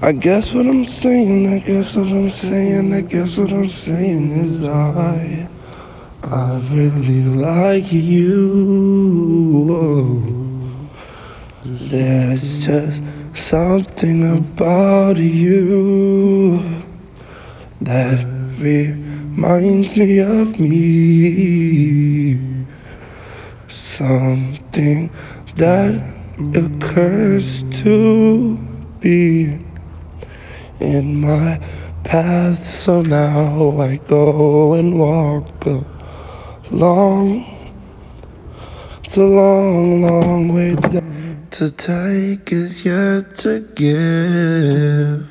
I guess what I'm saying, I guess what I'm saying, I guess what I'm saying is I, I really like you. There's just something about you that reminds me of me. Something that occurs to be in my path. So now I go and walk along. It's a long, long way to take is yet to give.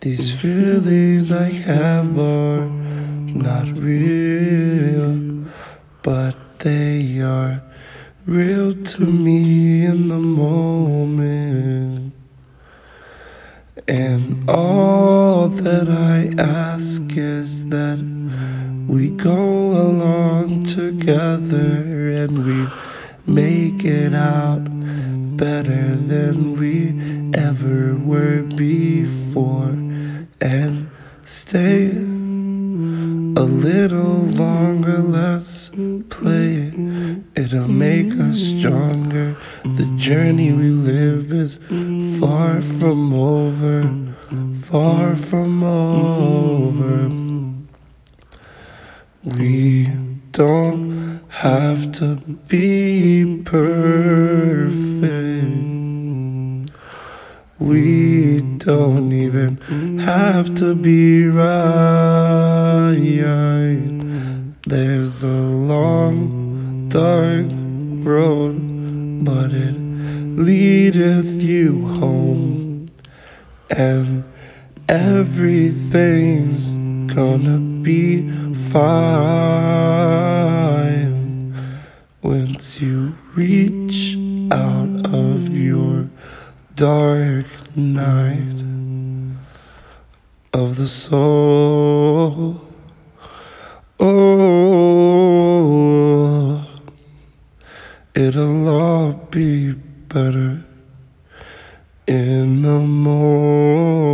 These feelings I have are not real, but they are real to me in the moment. And all that I ask is that we go along together and we make it out better than we ever were before. And stay a little longer. Let's play it. It'll make us stronger. The journey we live is far from over, far from over. We don't have to be perfect. We don't even have to be right. There's a long, dark road, but it leadeth you home, and everything's gonna be fine once you reach out of dark night of the soul. Oh, it'll all be better in the morning.